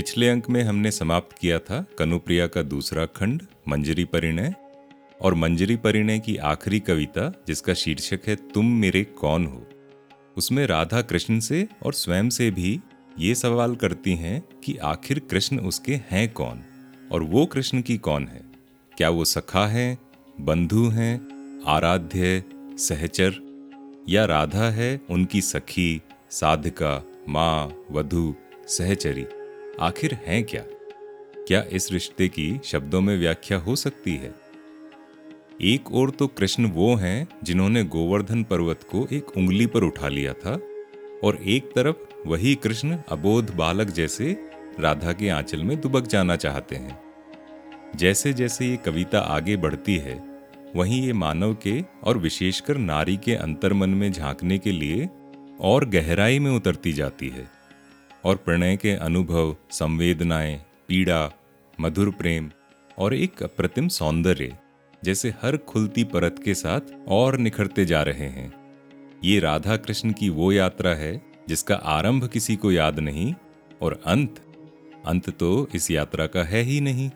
पिछले अंक में हमने समाप्त किया था कनुप्रिया का दूसरा खंड, मंजरी परिणय। और मंजरी परिणय की आखिरी कविता, जिसका शीर्षक है, तुम मेरे कौन हो? उसमें राधा कृष्ण से और स्वयं से भी ये सवाल करती हैं कि आखिर कृष्ण उसके हैं कौन? और वो कृष्ण की कौन है? क्या वो सखा है, बंधु हैं, आराध्य, सहचर? या राधा है, उनकी सखी, साधिका, माँ, वधु, सहचरी? आखिर हैं क्या? क्या इस रिश्ते की शब्दों में व्याख्या हो सकती है? एक और तो कृष्ण वो हैं जिन्होंने गोवर्धन पर्वत को एक उंगली पर उठा लिया था, और एक तरफ़ वही कृष्ण अबोध बालक जैसे राधा के आंचल में दुबक जाना चाहते हैं। जैसे जैसे ये कविता आगे बढ़ती है, वहीं ये मानव के और विशेषकर नारी के अंतर्मन में झांकने के लिए और गहराई में उतरती जाती है। और प्रणय के अनुभव, संवेदनाएँ, पीड़ा, मधुर प्रेम और एक अप्रतिम सौंदर्य जैसे हर खुलती परत के साथ और निखरते जा रहे हैं। ये राधा कृष्ण की वो यात्रा है जिसका आरंभ किसी को याद नहीं और अंत अंत तो इस यात्रा का है ही नहीं।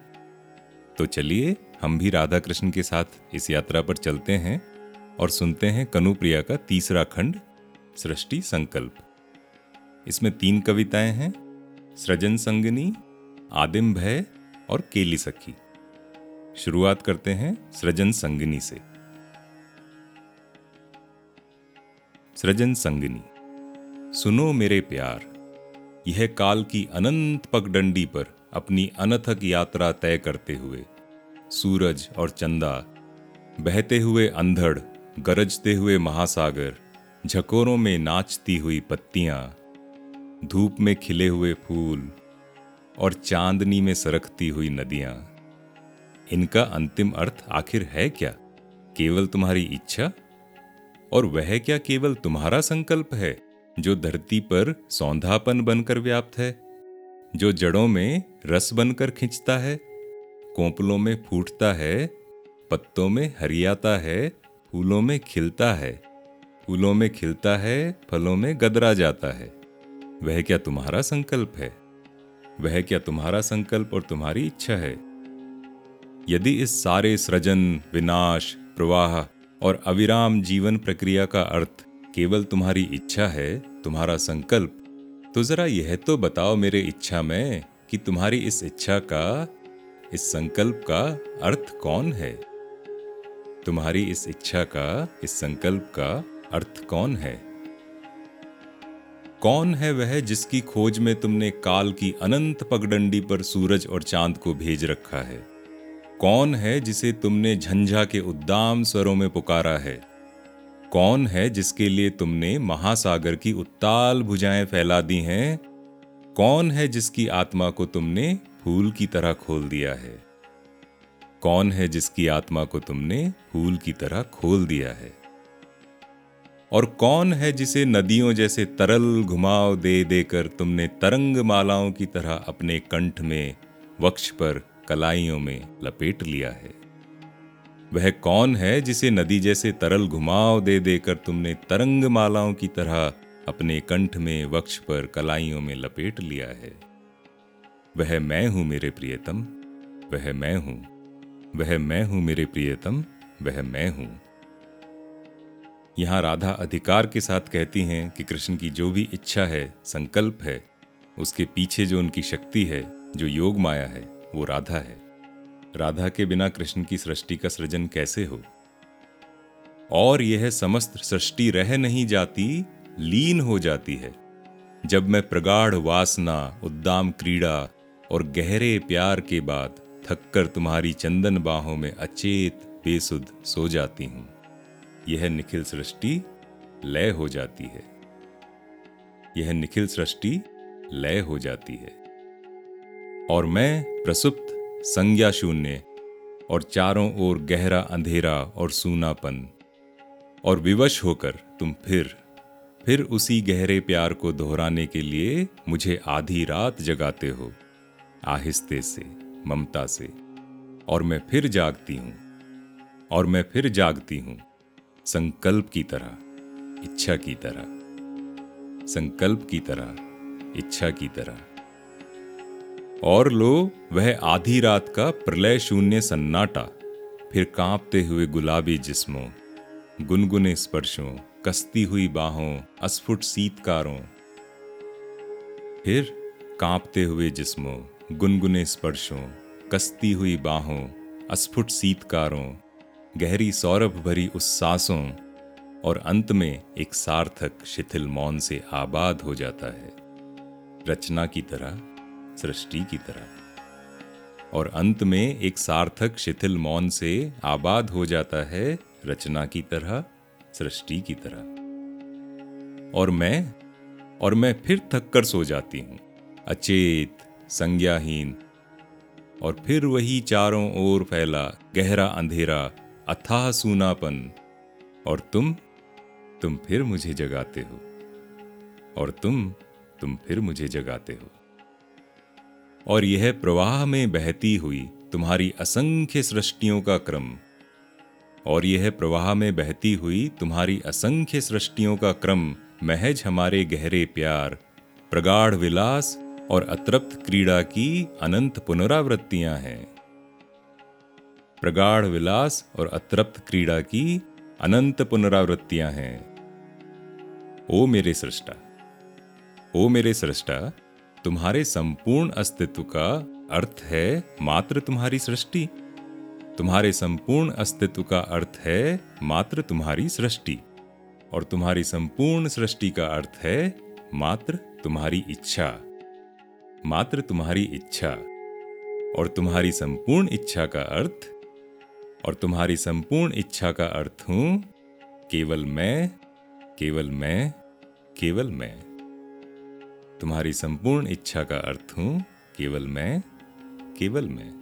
तो चलिए, हम भी राधा कृष्ण के साथ इस यात्रा पर चलते हैं और सुनते हैं कनुप्रिया का तीसरा खंड, सृष्टि संकल्प। इसमें तीन कविताएँ हैं, सृजन संगनी, आदिम भय और केली सखी। शुरुआत करते हैं सृजन संगनी से। सृजन संगनी, सुनो मेरे प्यार, यह काल की अनंत पगडंडी पर अपनी अनथक यात्रा तय करते हुए, सूरज और चंदा, बहते हुए अंधड़, गरजते हुए महासागर, झकोरों में नाचती हुई पत्तियाँ धूप में खिले हुए फूल और चांदनी में सरकती हुई नदियाँ। इनका अंतिम अर्थ आखिर है क्या? केवल तुम्हारी इच्छा? और वह क्या केवल तुम्हारा संकल्प है, जो धरती पर सौंधापन बनकर व्याप्त है, जो जड़ों में रस बनकर खिंचता है, कोंपलों में फूटता है, पत्तों में हरियाता है, फूलों में खिलता है, फूलों में खिलता है, फलों में गदरा जाता है। वह क्या तुम्हारा संकल्प है? वह क्या तुम्हारा संकल्प और तुम्हारी इच्छा है? यदि इस सारे सृजन, विनाश, प्रवाह और अविराम जीवन प्रक्रिया का अर्थ केवल तुम्हारी इच्छा है, तुम्हारा संकल्प तो जरा यह तो बताओ मेरे इच्छा में कि तुम्हारी इस इच्छा का, इस संकल्प का अर्थ कौन है? तुम्हारी इस इच्छा का, इस संकल्प का अर्थ कौन है? कौन है वह जिसकी खोज में तुमने काल की अनंत पगडंडी पर सूरज और चाँद को भेज रखा है? कौन है जिसे तुमने झंझा के उद्दाम स्वरों में पुकारा है? कौन है जिसके लिए तुमने महासागर की उत्ताल भुजाएँ फैला दी हैं? कौन है जिसकी आत्मा को तुमने फूल की तरह खोल दिया है? कौन है जिसकी आत्मा को तुमने फूल की तरह खोल दिया है? और कौन है जिसे नदियों जैसे तरल घुमाव दे देकर तुमने तरंग मालाओं की तरह अपने कंठ में, वक्ष पर, कलाइयों में लपेट लिया है? वह कौन है जिसे नदी जैसे तरल घुमाव दे देकर तुमने तरंग मालाओं की तरह अपने कंठ में, वक्ष पर, कलाइयों में लपेट लिया है? वह मैं हूँ मेरे प्रियतम, वह मैं हूँ, वह मैं हूँ मेरे प्रियतम, वह मैं हूँ। यहाँ राधा अधिकार के साथ कहती हैं कि कृष्ण की जो भी इच्छा है, संकल्प है, उसके पीछे जो उनकी शक्ति है, जो योग माया है, वो राधा है। राधा के बिना कृष्ण की सृष्टि का सृजन कैसे हो? और यह समस्त सृष्टि रह नहीं जाती, लीन हो जाती है। जब मैं प्रगाढ़ वासना, उद्दाम क्रीड़ा और गहरे प्यार के बाद थककर तुम्हारी चंदन बाहों में अचेत, बेसुध सो जाती हूँ। यह निखिल सृष्टि लय हो जाती है। यह निखिल सृष्टि लय हो जाती है। और मैं प्रसुप्त संज्ञा शून्य और चारों ओर गहरा अंधेरा और सूनापन और विवश होकर तुम फिर फिर उसी गहरे प्यार को दोहराने के लिए मुझे आधी रात जगाते हो, आहिस्ते से, ममता से। और मैं फिर जागती हूँ, और मैं फिर जागती हूँ। संकल्प की तरह, इच्छा की तरह। संकल्प की तरह, इच्छा की तरह। और लो, वह आधी रात का प्रलय शून्य सन्नाटा, फिर कांपते हुए गुलाबी जिस्मों, गुनगुने स्पर्शों, कसती हुई बाहों, अस्फुट सीतकारों। फिर कांपते हुए जिस्मों, गुनगुने स्पर्शों, कसती हुई बाहों, अस्फुट सीतकारों गहरी सौरभ भरी उस्सासों और अंत में एक सार्थक, शिथिल मौन से आबाद हो जाता है। रचना की तरह, सृष्टि की तरह। और अंत में एक सार्थक, शिथिल मौन से आबाद हो जाता है, रचना की तरह, सृष्टि की तरह। और मैं और मैं फिर थक कर सो जाती हूँ, अचेत, संज्ञाहीन। और फिर वही चारों ओर फैला गहरा अंधेरा अथाह सूनापन और तुम तुम फिर मुझे जगाते हो। और तुम तुम फिर मुझे जगाते हो। और यह प्रवाह में बहती हुई तुम्हारी असंख्य सृष्टियों का क्रम। और यह प्रवाह में बहती हुई तुम्हारी असंख्य सृष्टियों का क्रम महज हमारे गहरे प्यार, प्रगाढ़ विलास और अतृप्त क्रीड़ा की अनंत पुनरावृत्तियाँ हैं। प्रगाढ़ विलास और अतृप्त क्रीड़ा की अनंत पुनरावृत्तियाँ हैं। ओ मेरे सृष्टा, ओ मेरे सृष्टा, तुम्हारे संपूर्ण अस्तित्व का अर्थ है मात्र तुम्हारी सृष्टि। तुम्हारे संपूर्ण अस्तित्व का अर्थ है मात्र तुम्हारी सृष्टि। और तुम्हारी संपूर्ण सृष्टि का अर्थ है मात्र तुम्हारी इच्छा। मात्र तुम्हारी इच्छा। और तुम्हारी संपूर्ण इच्छा का अर्थ और तुम्हारी संपूर्ण इच्छा का अर्थ हूँ, केवल मैं केवल मैं केवल मैं। तुम्हारी संपूर्ण इच्छा का अर्थ हूँ, केवल मैं केवल मैं।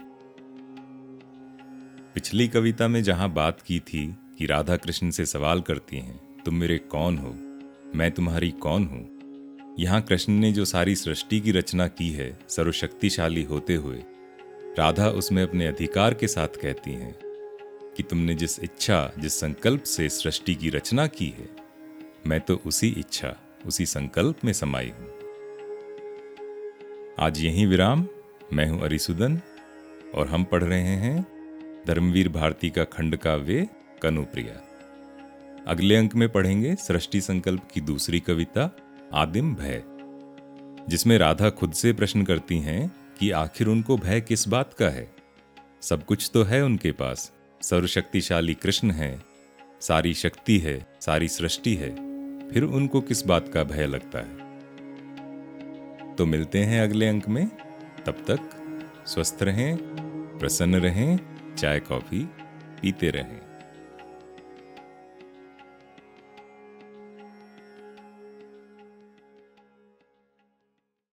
पिछली कविता में जहाँ बात की थी कि राधा कृष्ण से सवाल करती हैं, तुम मेरे कौन हो? मैं तुम्हारी कौन हूँ? यहाँ कृष्ण ने जो सारी सृष्टि की रचना की है, सर्वशक्तिशाली होते हुए, राधा उसमें अपने अधिकार के साथ कहती हैं। कि तुमने जिस इच्छा, जिस संकल्प से सृष्टि की रचना की है, मैं तो उसी इच्छा, उसी संकल्प में समाई हूँ। आज यही विराम। मैं हूँ अरिसुदन और हम पढ़ रहे हैं धर्मवीर भारती का खंड काव्य कनुप्रिया। अगले अंक में पढ़ेंगे सृष्टि संकल्प की दूसरी कविता, आदिम भय, जिसमें राधा खुद से प्रश्न करती हैं कि आखिर उनको भय किस बात का है? सब कुछ तो है उनके पास। सर्वशक्तिशाली कृष्ण है, सारी शक्ति है, सारी सृष्टि है, फिर उनको किस बात का भय लगता है? तो मिलते हैं अगले अंक में। तब तक स्वस्थ रहें, प्रसन्न रहें, चाय, कॉफ़ी पीते रहें।